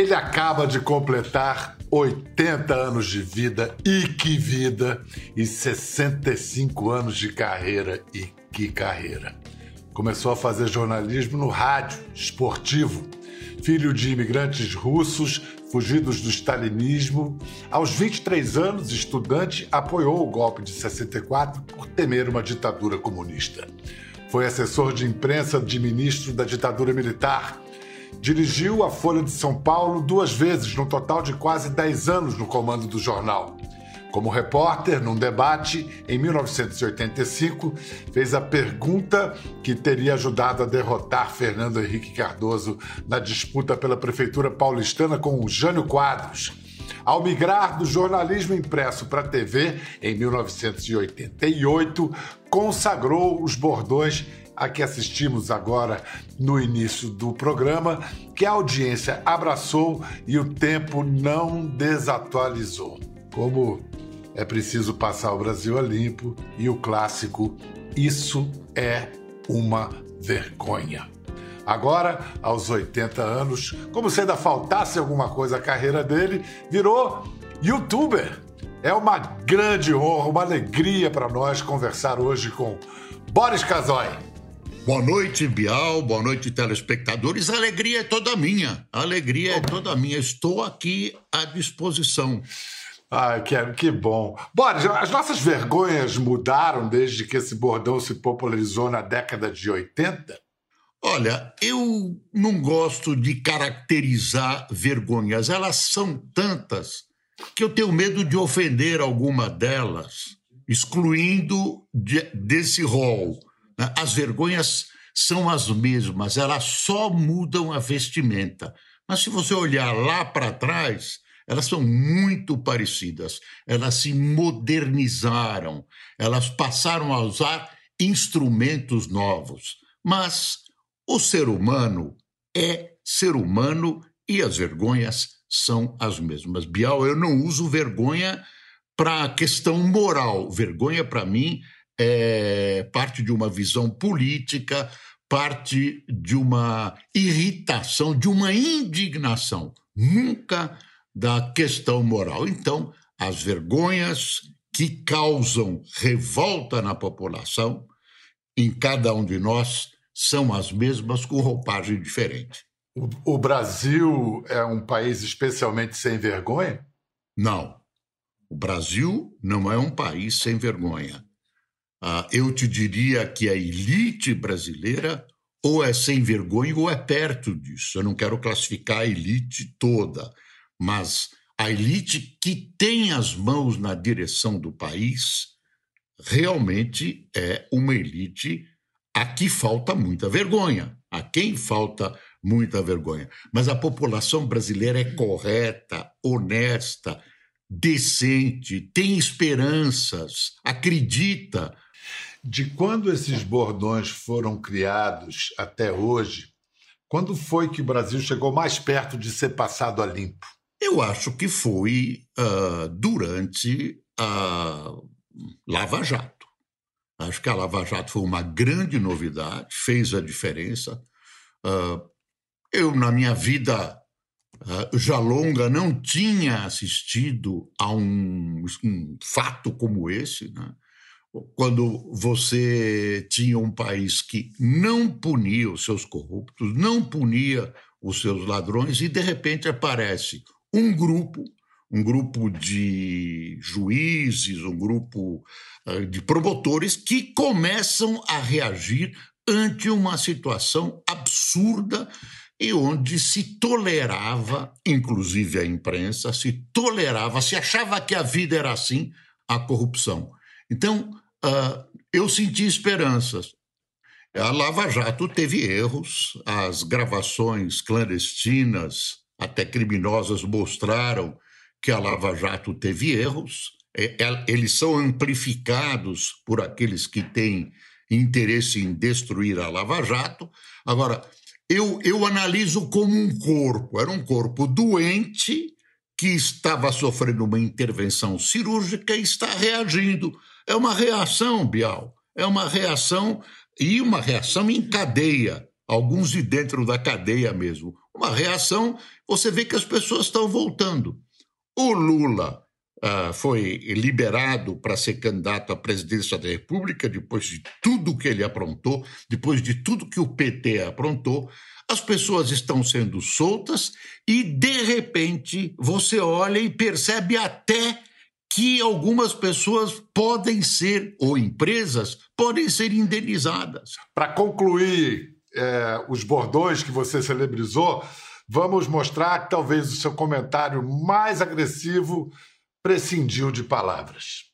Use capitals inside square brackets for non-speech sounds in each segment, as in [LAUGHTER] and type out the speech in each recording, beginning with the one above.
Ele acaba de completar 80 anos de vida, e que vida! E 65 anos de carreira, e que carreira! Começou a fazer jornalismo no rádio, esportivo. Filho de imigrantes russos fugidos do stalinismo, aos 23 anos, estudante, apoiou o golpe de 64 por temer uma ditadura comunista. Foi assessor de imprensa de ministro da ditadura militar Dirigiu a Folha de São Paulo duas vezes, no total de quase 10 anos no comando do jornal. Como repórter, num debate em 1985, fez a pergunta que teria ajudado a derrotar Fernando Henrique Cardoso na disputa pela prefeitura paulistana com o Jânio Quadros. Ao migrar do jornalismo impresso para a TV em 1988, consagrou os bordões a que assistimos agora no início do programa, que a audiência abraçou e o tempo não desatualizou. Como é preciso passar o Brasil a limpo e o clássico Isso é uma vergonha. Agora, aos 80 anos, como se ainda faltasse alguma coisa à carreira dele, virou youtuber. É uma grande honra, uma alegria para nós conversar hoje com Boris Casoy. Boa noite, Bial. Boa noite, telespectadores. A alegria é toda minha. A alegria é toda minha. Estou aqui à disposição. Ai, que, que bom. Boris, as nossas vergonhas mudaram desde que esse bordão se popularizou na década de 80? Olha, eu não gosto de caracterizar vergonhas. Elas são tantas que eu tenho medo de ofender alguma delas, excluindo de, desse rol? As vergonhas são as mesmas, elas só mudam a vestimenta. Mas se você olhar lá para trás, elas são muito parecidas. Elas se modernizaram, elas passaram a usar instrumentos novos. Mas o ser humano é ser humano e as vergonhas são as mesmas. Bial, eu não uso vergonha para questão moral. Vergonha, para mim, é parte de uma visão política, parte de uma irritação, de uma indignação, nunca da questão moral. Então, as vergonhas que causam revolta na população, em cada um de nós, são as mesmas com roupagem diferente. O, o Brasil é um país especialmente sem vergonha? Não. O Brasil não é um país sem vergonha. Ah, eu te diria que a elite brasileira ou é sem vergonha ou é perto disso. Eu não quero classificar a elite toda, mas a elite que tem as mãos na direção do país realmente é uma elite a que falta muita vergonha, a quem falta muita vergonha. Mas a população brasileira é correta, honesta, decente, tem esperanças, acredita de quando esses bordões foram criados até hoje, quando foi que o Brasil chegou mais perto de ser passado a limpo? Eu acho que foi uh, durante a Lava Jato. Acho que a Lava Jato foi uma grande novidade, fez a diferença. Uh, eu, na minha vida uh, já longa, não tinha assistido a um, um fato como esse. Né? Quando você tinha um país que não punia os seus corruptos, não punia os seus ladrões, e de repente aparece um grupo, um grupo de juízes, um grupo uh, de promotores que começam a reagir ante uma situação absurda e onde se tolerava, inclusive a imprensa, se tolerava, se achava que a vida era assim, a corrupção. Então, uh, eu senti esperanças. A Lava Jato teve erros, as gravações clandestinas, até criminosas, mostraram que a Lava Jato teve erros. É, é, eles são amplificados por aqueles que têm interesse em destruir a Lava Jato. Agora, eu, eu analiso como um corpo. Era um corpo doente que estava sofrendo uma intervenção cirúrgica e está reagindo é uma reação, Bial. É uma reação e uma reação em cadeia, alguns de dentro da cadeia mesmo. uma reação. Você vê que as pessoas estão voltando. O Lula uh, foi liberado para ser candidato à presidência da República depois de tudo que ele aprontou, depois de tudo que o PT aprontou. As pessoas estão sendo soltas e, de repente, você olha e percebe até que algumas pessoas podem ser, ou empresas, podem ser indenizadas. Para concluir é, os bordões que você celebrizou, vamos mostrar que talvez o seu comentário mais agressivo prescindiu de palavras.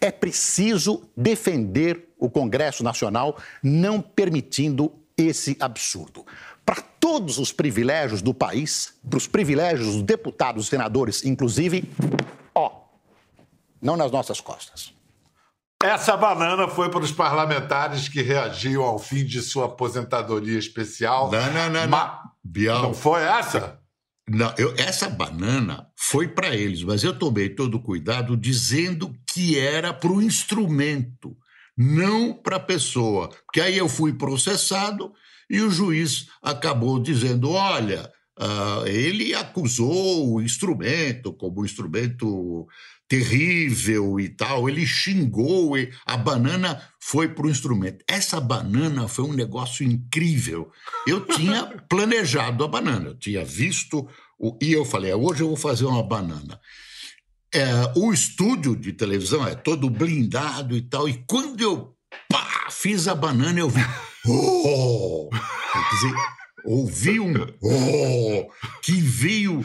É preciso defender o Congresso Nacional, não permitindo esse absurdo. Para todos os privilégios do país, para os privilégios dos deputados e senadores, inclusive, não nas nossas costas. Essa banana foi para os parlamentares que reagiam ao fim de sua aposentadoria especial. Não, não, não. Ma... Bial. Não foi essa? Não, eu, essa banana foi para eles, mas eu tomei todo o cuidado dizendo que era para o instrumento, não para a pessoa. Porque aí eu fui processado e o juiz acabou dizendo: olha, uh, ele acusou o instrumento como instrumento terrível e tal. Ele xingou, e a banana foi para o instrumento. Essa banana foi um negócio incrível. Eu tinha [LAUGHS] planejado a banana, eu tinha visto, o, e eu falei: hoje eu vou fazer uma banana. É, o estúdio de televisão é todo blindado e tal, e quando eu pá, fiz a banana, eu vi. Oh! Quer dizer, ouvi um oh! que veio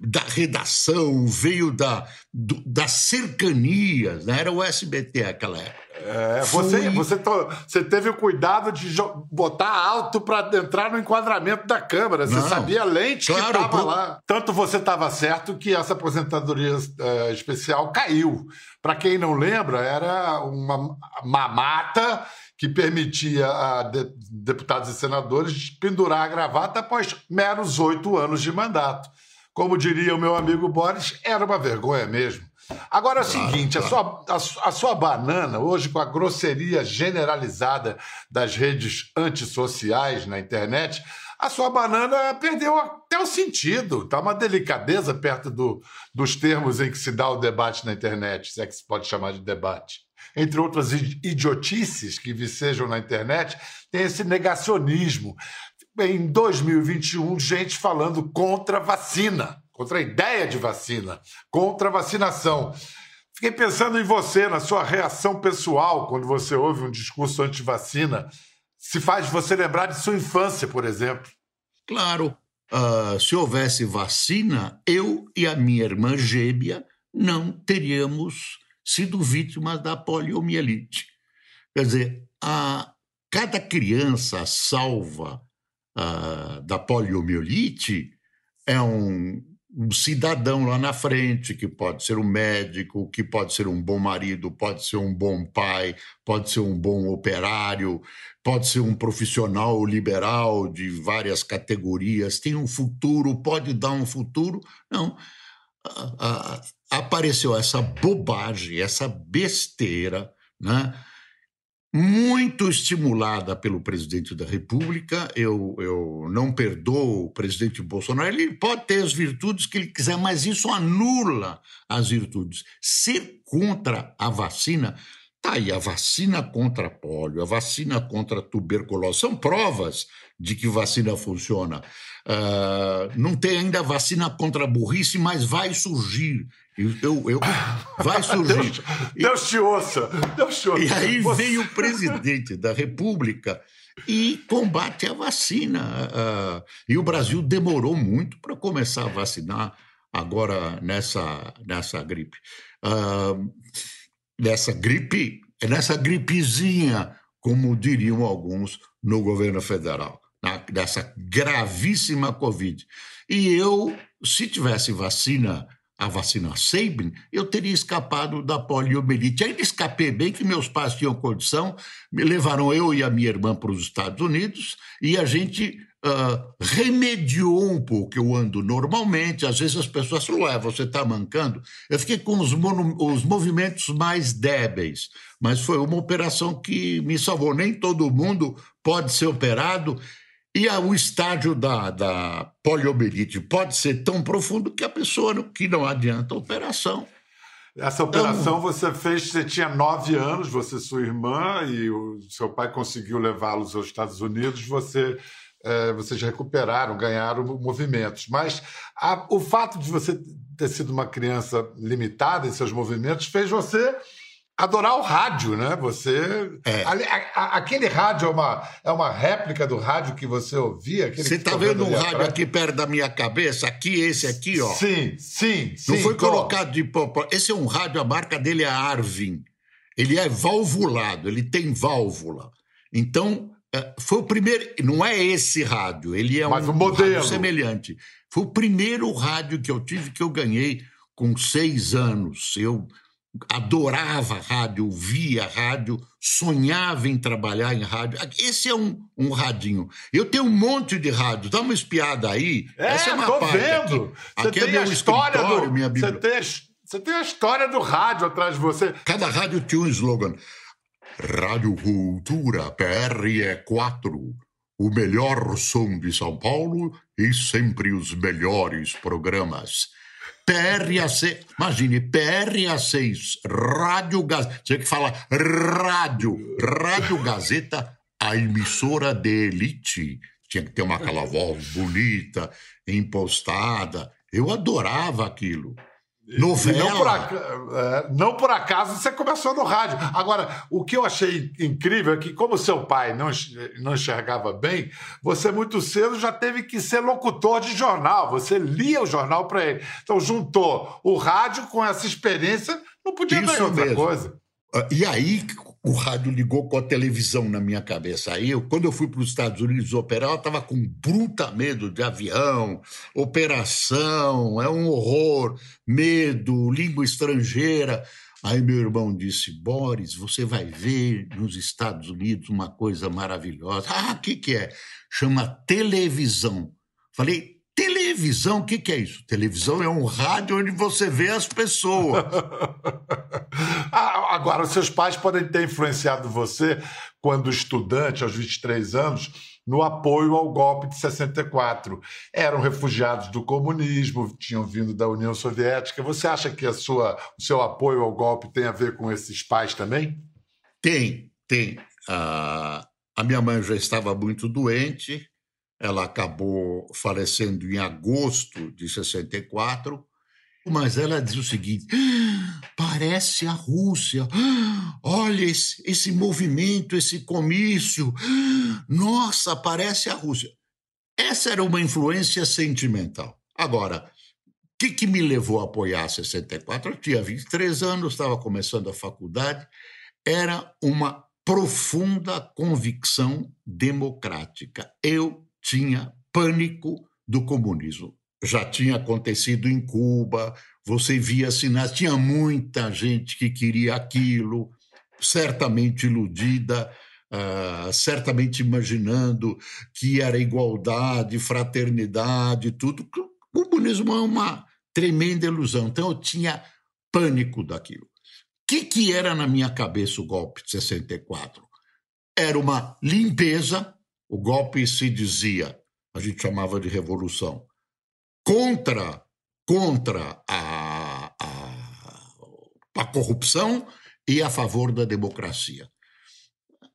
da redação, veio da, do, das cercanias, né? era o SBT aquela época. É, você, você, to, você teve o cuidado de botar alto para entrar no enquadramento da câmera. Você Não, sabia a lente claro, que estava pro... lá. Tanto você estava certo que essa aposentadoria é, especial caiu. Para quem não lembra, era uma mamata que permitia a de, deputados e senadores pendurar a gravata após meros oito anos de mandato. Como diria o meu amigo Boris, era uma vergonha mesmo. Agora é o seguinte: a sua, a, a, sua banana, hoje com a grosseria generalizada das redes antissociais na internet, a sua banana perdeu até o sentido. Está uma delicadeza perto do, dos termos em que se dá o debate na internet, se é que se pode chamar de debate. Entre outras idiotices que vicejam na internet, tem esse negacionismo em 2021 gente falando contra vacina, contra a ideia de vacina, contra a vacinação. Fiquei pensando em você, na sua reação pessoal quando você ouve um discurso anti-vacina. Se faz você lembrar de sua infância, por exemplo. Claro. Uh, se houvesse vacina, eu e a minha irmã gêmea não teríamos sido vítimas da poliomielite. Quer dizer, a, cada criança salva da poliomielite é um, um cidadão lá na frente, que pode ser um médico, que pode ser um bom marido, pode ser um bom pai, pode ser um bom operário, pode ser um profissional liberal de várias categorias, tem um futuro, pode dar um futuro. Não. apareceu essa bobagem, essa besteira, né? Muito estimulada pelo presidente da República. Eu, eu não perdoo o presidente Bolsonaro. Ele pode ter as virtudes que ele quiser, mas isso anula as virtudes. Ser contra a vacina. Tá aí, a vacina contra polio, a vacina contra tuberculose, são provas de que vacina funciona. Uh, não tem ainda vacina contra burrice, mas vai surgir. Eu, eu, vai surgir. Deus, Deus te ouça, Deus te ouça. E aí Você... vem o presidente da República e combate a vacina. Uh, e o Brasil demorou muito para começar a vacinar agora nessa, nessa gripe. Uh, nessa gripe, nessa gripezinha, como diriam alguns no governo federal, na, dessa gravíssima Covid. E eu, se tivesse vacina a vacina Sabin, eu teria escapado da poliomielite. Ainda escapei bem que meus pais tinham condição, me levaram eu e a minha irmã para os Estados Unidos e a gente uh, remediou um pouco. Eu ando normalmente, às vezes as pessoas falam, ué, você está mancando? Eu fiquei com os, os movimentos mais débeis, mas foi uma operação que me salvou. Nem todo mundo pode ser operado E o estágio da, da poliomielite pode ser tão profundo que a pessoa que não adianta a operação. Essa operação então, você fez, você tinha nove anos, você e sua irmã, e o seu pai conseguiu levá-los aos Estados Unidos, você, é, vocês recuperaram, ganharam movimentos. Mas a, o fato de você ter sido uma criança limitada em seus movimentos fez você adorar o rádio, né? Você. É. A, a, aquele rádio é uma, é uma réplica do rádio que você ouvia. Você está vendo um rádio atrás? aqui perto da minha cabeça? Aqui, esse aqui, ó. Sim, sim, sim. Não foi colocado de. Esse é um rádio, a marca dele é Arvin. Ele é valvulado, ele tem válvula. Então, é, foi o primeiro. Não é esse rádio, ele é Mas um, modelo. rádio semelhante. Foi o primeiro rádio que eu tive que eu ganhei com seis anos. Eu adorava rádio, via rádio, sonhava em trabalhar em rádio. Esse é um, um radinho. Eu tenho um monte de rádio. Dá uma espiada aí. É, Essa é uma tô vendo. Aqui, aqui é meu história do, minha Bíblia. Você tem, você tem a história do rádio atrás de você. Cada rádio tinha um slogan. Rádio Cultura PRE4. O melhor som de São Paulo e sempre os melhores programas. PRAC, imagine, PRA6, Rádio Gazeta, tinha que falar rádio, Rádio Gazeta, a emissora de elite. Tinha que ter uma aquela voz bonita, impostada. Eu adorava aquilo. Novela. Não por, é, não por, acaso você começou no rádio. Agora, o que eu achei incrível é que, como seu pai não, não enxergava bem, você muito cedo já teve que ser locutor de jornal. Você lia o jornal para ele. Então, juntou o rádio com essa experiência, não podia Isso outra mesmo. coisa. Ah, e aí, o rádio ligou com a televisão na minha cabeça. Aí, eu, quando eu fui para os Estados Unidos operar, eu estava com bruta medo de avião, operação, é um horror, medo, língua estrangeira. Aí meu irmão disse: Boris, você vai ver nos Estados Unidos uma coisa maravilhosa. Ah, o que, que é? Chama televisão. Falei, televisão, o que, que é isso? Televisão é um rádio onde você vê as pessoas. [LAUGHS] Ah, agora, seus pais podem ter influenciado você, quando estudante, aos 23 anos, no apoio ao golpe de 64. Eram refugiados do comunismo, tinham vindo da União Soviética. Você acha que a sua, o seu apoio ao golpe tem a ver com esses pais também? Tem, tem. Uh, a minha mãe já estava muito doente, ela acabou falecendo em agosto de 64. Mas ela diz o seguinte: parece a Rússia. Olha esse, esse movimento, esse comício. Nossa, parece a Rússia. Essa era uma influência sentimental. Agora, o que, que me levou a apoiar a 64? Eu tinha 23 anos, estava começando a faculdade. Era uma profunda convicção democrática. Eu tinha pânico do comunismo já tinha acontecido em Cuba, você via sinais, tinha muita gente que queria aquilo, certamente iludida, uh, certamente imaginando que era igualdade, fraternidade, tudo. O comunismo é uma tremenda ilusão. Então eu tinha pânico daquilo. O que, que era na minha cabeça o golpe de 64? Era uma limpeza, o golpe se dizia, a gente chamava de revolução, contra, contra a, a, a corrupção e a favor da democracia.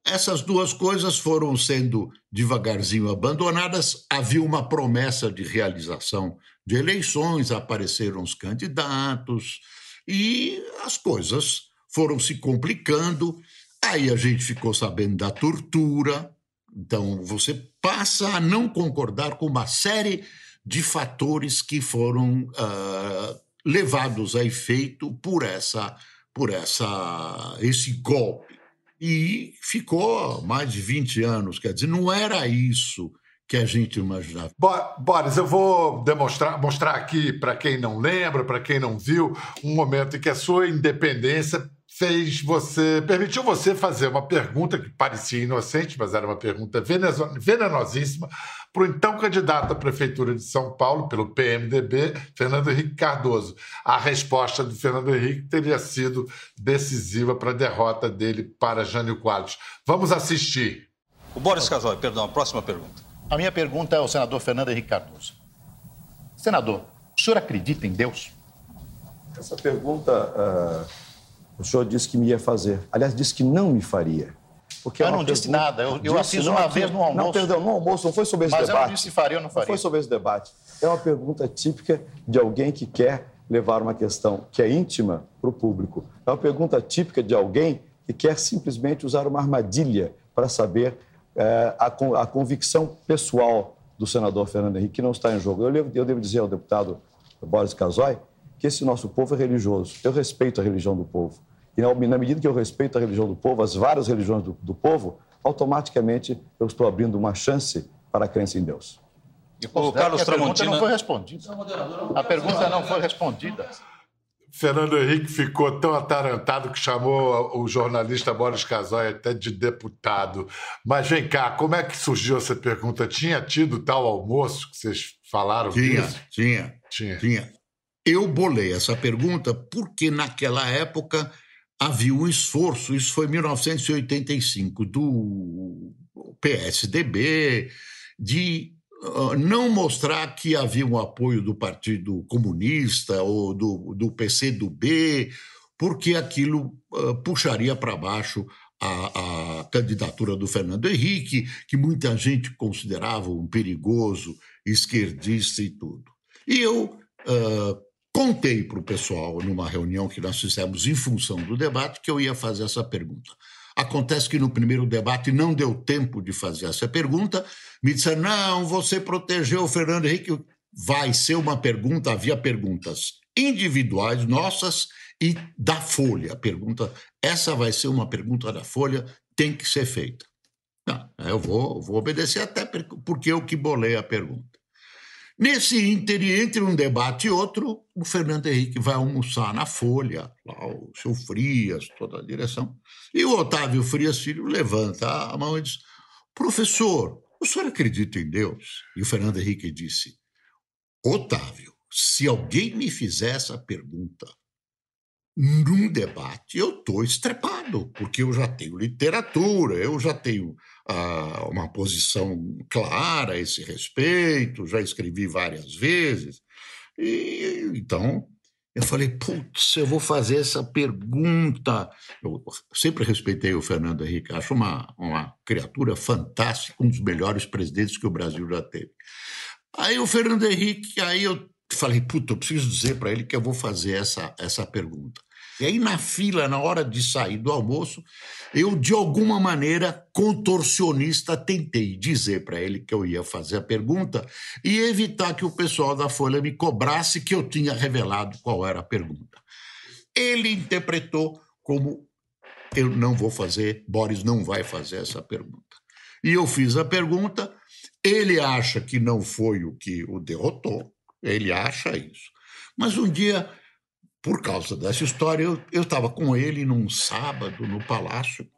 Essas duas coisas foram sendo devagarzinho abandonadas. Havia uma promessa de realização de eleições, apareceram os candidatos e as coisas foram se complicando. Aí a gente ficou sabendo da tortura. Então você passa a não concordar com uma série de fatores que foram uh, levados a efeito por essa por essa esse golpe e ficou mais de 20 anos, quer dizer, não era isso que a gente imaginava. Boris, eu vou demonstrar mostrar aqui para quem não lembra, para quem não viu, um momento em que a sua independência fez você, permitiu você fazer uma pergunta que parecia inocente, mas era uma pergunta venenosíssima, para o então candidato à Prefeitura de São Paulo, pelo PMDB, Fernando Henrique Cardoso. A resposta do Fernando Henrique teria sido decisiva para a derrota dele para Jânio Quadros. Vamos assistir. O Boris Casoy, perdão, a próxima pergunta. A minha pergunta é ao senador Fernando Henrique Cardoso. Senador, o senhor acredita em Deus? Essa pergunta uh, o senhor disse que me ia fazer. Aliás, disse que não me faria. Porque eu é não disse nada. Eu, eu assisto uma vez no almoço. Não, perdão, no almoço, não foi sobre esse Mas debate. Mas eu não disse se faria ou não faria. Não foi sobre esse debate. É uma pergunta típica de alguém que quer levar uma questão que é íntima para o público. É uma pergunta típica de alguém que quer simplesmente usar uma armadilha para saber é, a, a, convicção pessoal do senador Fernando Henrique, que não está em jogo. Eu, eu devo dizer ao deputado Boris Casoy que esse nosso povo é religioso. Eu respeito a religião do povo. E na medida que eu respeito a religião do povo, as várias religiões do, do povo, automaticamente eu estou abrindo uma chance para a crença em Deus. O Carlos a Tramontina não foi respondida. A pergunta não foi respondida. Fernando Henrique ficou tão atarantado que chamou o jornalista Boris Casoy até de deputado. Mas vem cá, como é que surgiu essa pergunta? Tinha tido tal almoço que vocês falaram tinha, disso? Tinha, tinha. Tinha. Eu bolei essa pergunta porque naquela época havia um esforço, isso foi em 1985, do PSDB, de uh, não mostrar que havia um apoio do Partido Comunista ou do, do PCdoB, porque aquilo uh, puxaria para baixo a, a, candidatura do Fernando Henrique, que muita gente considerava um perigoso esquerdista e tudo. E eu uh, Contei para o pessoal, numa reunião que nós fizemos em função do debate, que eu ia fazer essa pergunta. Acontece que no primeiro debate não deu tempo de fazer essa pergunta. Me disseram: não, você protegeu o Fernando Henrique. Vai ser uma pergunta, havia perguntas individuais nossas e da Folha. Pergunta, essa vai ser uma pergunta da Folha, tem que ser feita. Não, eu vou, vou obedecer até porque eu que bolei a pergunta. Nesse ínter, entre um debate e outro, o Fernando Henrique vai almoçar na Folha, lá o seu Frias, toda a direção. E o Otávio Frias Filho levanta a mão e diz: Professor, o senhor acredita em Deus? E o Fernando Henrique disse: Otávio, se alguém me fizer essa pergunta num debate, eu estou estrepado, porque eu já tenho literatura, eu já tenho ah, uma posição clara a esse respeito, já escrevi várias vezes. E então eu falei, putz, eu vou fazer essa pergunta. Eu sempre respeitei o Fernando Henrique, acho uma, uma criatura fantástica, um dos melhores presidentes que o Brasil já teve. Aí o Fernando Henrique, aí eu falei, puta, eu preciso dizer para ele que eu vou fazer essa, essa pergunta. E aí, na fila, na hora de sair do almoço, eu, de alguma maneira, contorcionista, tentei dizer para ele que eu ia fazer a pergunta e evitar que o pessoal da Folha me cobrasse que eu tinha revelado qual era a pergunta. Ele interpretou como eu não vou fazer, Boris não vai fazer essa pergunta. E eu fiz a pergunta, ele acha que não foi o que o derrotou, ele acha isso. Mas um dia por causa dessa história, eu estava com ele num sábado no palácio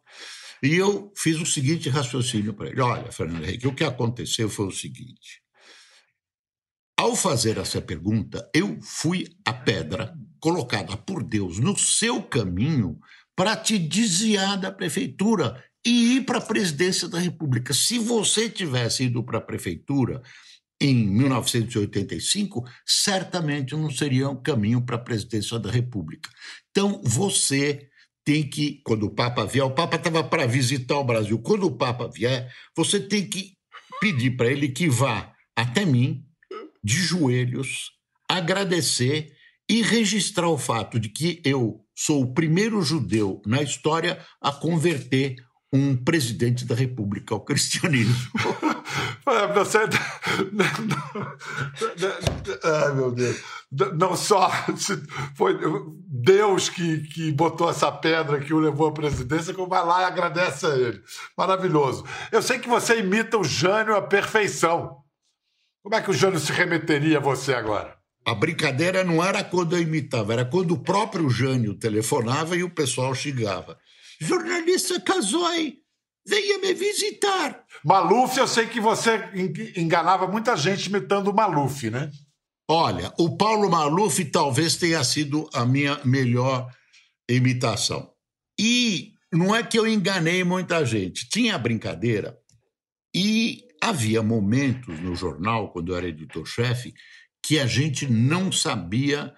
e eu fiz o seguinte raciocínio para ele: Olha, Fernando Henrique, o que aconteceu foi o seguinte. Ao fazer essa pergunta, eu fui a pedra colocada por Deus no seu caminho para te desviar da prefeitura e ir para a presidência da República. Se você tivesse ido para a prefeitura em 1985, certamente não seria um caminho para a presidência da República. Então, você tem que, quando o Papa vier, o Papa estava para visitar o Brasil, quando o Papa vier, você tem que pedir para ele que vá até mim, de joelhos, agradecer e registrar o fato de que eu sou o primeiro judeu na história a converter um presidente da República ao cristianismo. [LAUGHS] Você... Ai, meu Deus. Não só foi Deus que, que botou essa pedra que o levou à presidência, como vai lá e agradece a ele. Maravilhoso. Eu sei que você imita o Jânio à perfeição. Como é que o Jânio se remeteria a você agora? A brincadeira não era quando eu imitava, era quando o próprio Jânio telefonava e o pessoal xingava. Jornalista Casoy, venha me visitar. Maluf, eu sei que você enganava muita gente imitando o Maluf, né? Olha, o Paulo Maluf talvez tenha sido a minha melhor imitação. E não é que eu enganei muita gente. Tinha a brincadeira e havia momentos no jornal, quando eu era editor-chefe, que a gente não sabia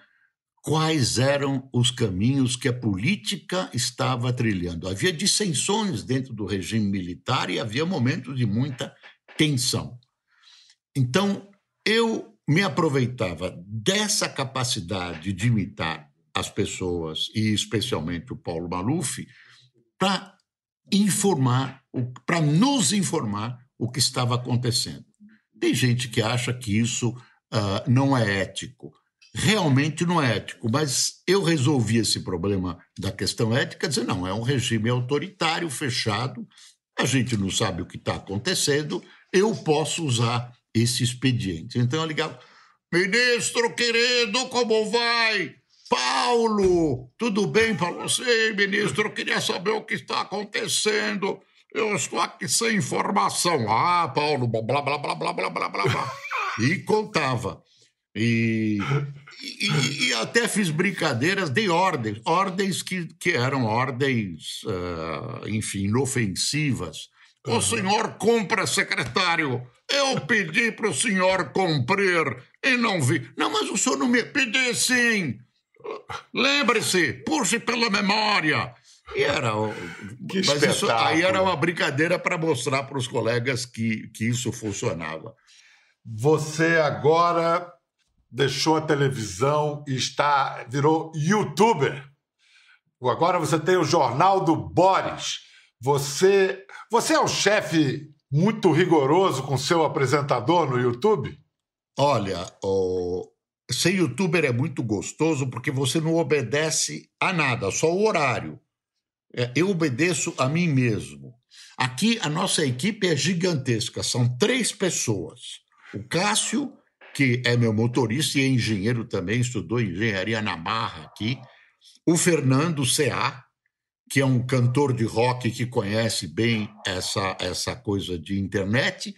quais eram os caminhos que a política estava trilhando. Havia dissensões dentro do regime militar e havia momentos de muita tensão. Então, eu me aproveitava dessa capacidade de imitar as pessoas, e especialmente o Paulo Maluf, para informar, para nos informar o que estava acontecendo. Tem gente que acha que isso uh, não é ético. Realmente não é ético, mas eu resolvi esse problema da questão ética dizendo: não, é um regime autoritário, fechado, a gente não sabe o que está acontecendo, eu posso usar esse expediente. Então eu ligava: ministro querido, como vai? Paulo, tudo bem para você, ministro? Eu queria saber o que está acontecendo. Eu estou aqui sem informação. Ah, Paulo, blá, blá, blá, blá, blá, blá, blá, blá. E contava. E, e, e, até fiz brincadeiras, dei ordens, ordens que, que eram ordens, uh, enfim, inofensivas. Uhum. O senhor compra, secretário. Eu pedi para o senhor cumprir e não vi. Não, mas o senhor não me pediu sim. Lembre-se, puxe pela memória. E era. Que mas isso, aí era uma brincadeira para mostrar para os colegas que, que isso funcionava. Você agora deixou a televisão e está virou youtuber. Agora você tem o Jornal do Boris. Você, você é um chefe muito rigoroso com seu apresentador no YouTube? Olha, o, ser youtuber é muito gostoso porque você não obedece a nada, só o horário. É, eu obedeço a mim mesmo. Aqui a nossa equipe é gigantesca, são três pessoas. O Cássio, que é meu motorista e é engenheiro também, estudou engenharia na Barra aqui. O Fernando C.A., que é um cantor de rock que conhece bem essa, essa coisa de internet,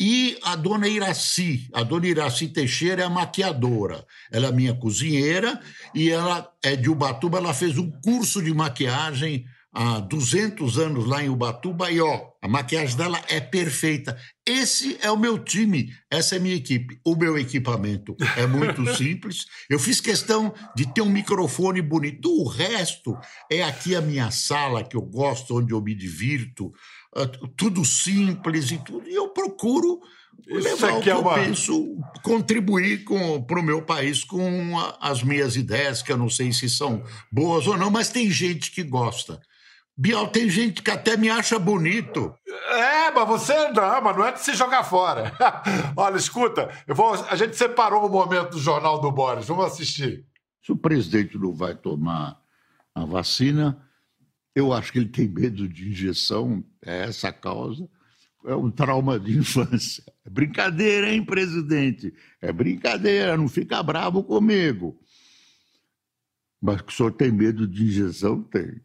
e a dona Iraci. A dona Iraci Teixeira é maquiadora. Ela é minha cozinheira e ela é de Ubatuba. Ela fez um curso de maquiagem há 200 anos lá em Ubatuba e, ó, a maquiagem dela é perfeita. Esse é o meu time, essa é a minha equipe. O meu equipamento é muito [LAUGHS] simples. Eu fiz questão de ter um microfone bonito. O resto é aqui a minha sala, que eu gosto, onde eu me divirto. Ah, tudo simples e tudo. E eu procuro Isso levar o que é uma... eu penso, contribuir para o meu país com as minhas ideias, que eu não sei se são boas ou não, mas tem gente que gosta. Bial, tem gente que até me acha bonito. É, mas você não, mas não é de se jogar fora. [LAUGHS] Olha, escuta, eu vou, a gente separou um momento do Jornal do Boris, vamos assistir. Se o presidente não vai tomar a vacina, eu acho que ele tem medo de injeção, é essa a causa. É um trauma de infância. É brincadeira, hein, presidente? É brincadeira, não fica bravo comigo. Mas que o senhor tem medo de injeção? Tem.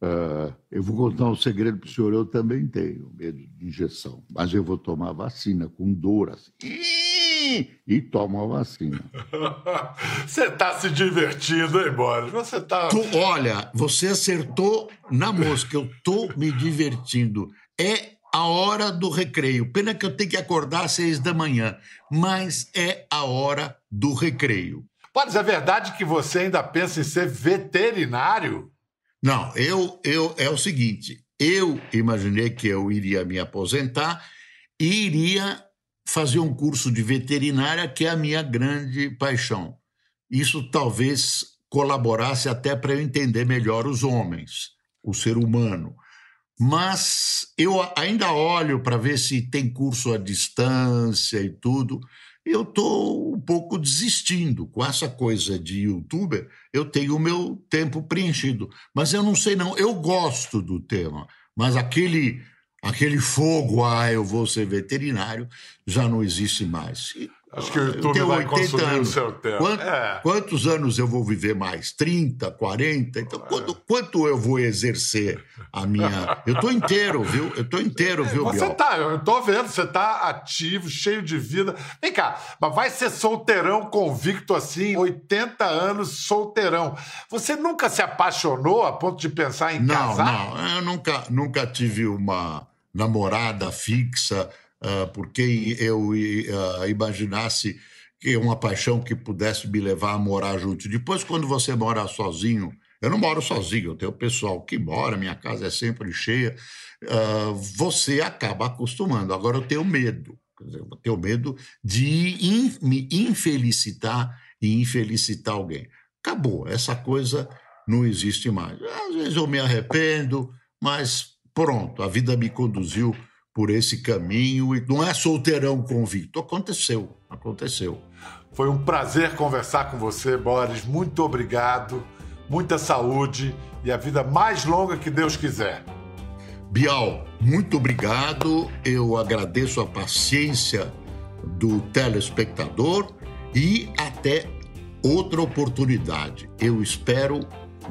Uh, eu vou contar um segredo para o senhor, eu também tenho medo de injeção, mas eu vou tomar vacina com dor assim. E tomo a vacina. [LAUGHS] você está se divertindo, hein, Boris? Você tá. Tu, olha, você acertou na mosca. Eu estou me divertindo. É a hora do recreio. Pena que eu tenho que acordar às seis da manhã, mas é a hora do recreio. Boris, é verdade que você ainda pensa em ser veterinário? Não, eu, eu é o seguinte, eu imaginei que eu iria me aposentar e iria fazer um curso de veterinária, que é a minha grande paixão. Isso talvez colaborasse até para eu entender melhor os homens, o ser humano. Mas eu ainda olho para ver se tem curso à distância e tudo eu estou um pouco desistindo. Com essa coisa de youtuber, eu tenho o meu tempo preenchido. Mas eu não sei, não. Eu gosto do tema, mas aquele, aquele fogo, ah, eu vou ser veterinário, já não existe mais. E Acho que o YouTube vai consumir anos. o seu tempo. Quanto, é. Quantos anos eu vou viver mais? 30, 40? Então, é. quanto, quanto eu vou exercer a minha. Eu estou inteiro, viu? Eu estou inteiro, viu, Você Biel? tá, eu estou vendo, você está ativo, cheio de vida. Vem cá, mas vai ser solteirão convicto assim, 80 anos solteirão. Você nunca se apaixonou a ponto de pensar em não, casar? Não, não. Eu nunca, nunca tive uma namorada fixa uh, porque eu uh, imaginasse que uma paixão que pudesse me levar a morar junto. Depois, quando você mora sozinho, eu não moro sozinho, eu tenho pessoal que mora, minha casa é sempre cheia, uh, você acaba acostumando. Agora eu tenho medo, eu tenho medo de in, me infelicitar e infelicitar alguém. Acabou, essa coisa não existe mais. Às vezes eu me arrependo, mas pronto, a vida me conduziu por esse caminho e não é solteirão convicto. Aconteceu, aconteceu. Foi um prazer conversar com você, Boris. Muito obrigado, muita saúde e a vida mais longa que Deus quiser. Bial, muito obrigado. Eu agradeço a paciência do telespectador e até outra oportunidade. Eu espero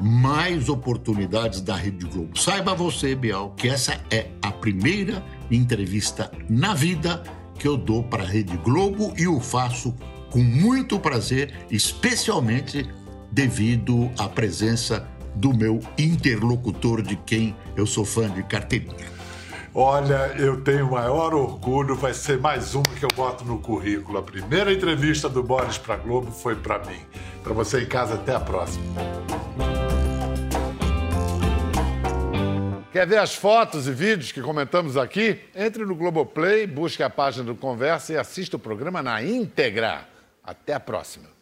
mais oportunidades da Rede Globo. Saiba você, Bial, que essa é a primeira entrevista na vida que eu dou para a Rede Globo e o faço com muito prazer, especialmente devido à presença do meu interlocutor, de quem eu sou fã de carteirinha. Olha, eu tenho o maior orgulho, vai ser mais uma que eu boto no currículo. A primeira entrevista do Boris para Globo foi para mim. Para você em casa, até a próxima. Quer ver as fotos e vídeos que comentamos aqui? Entre no Globoplay, busque a página do Conversa e assista o programa na íntegra. Até a próxima.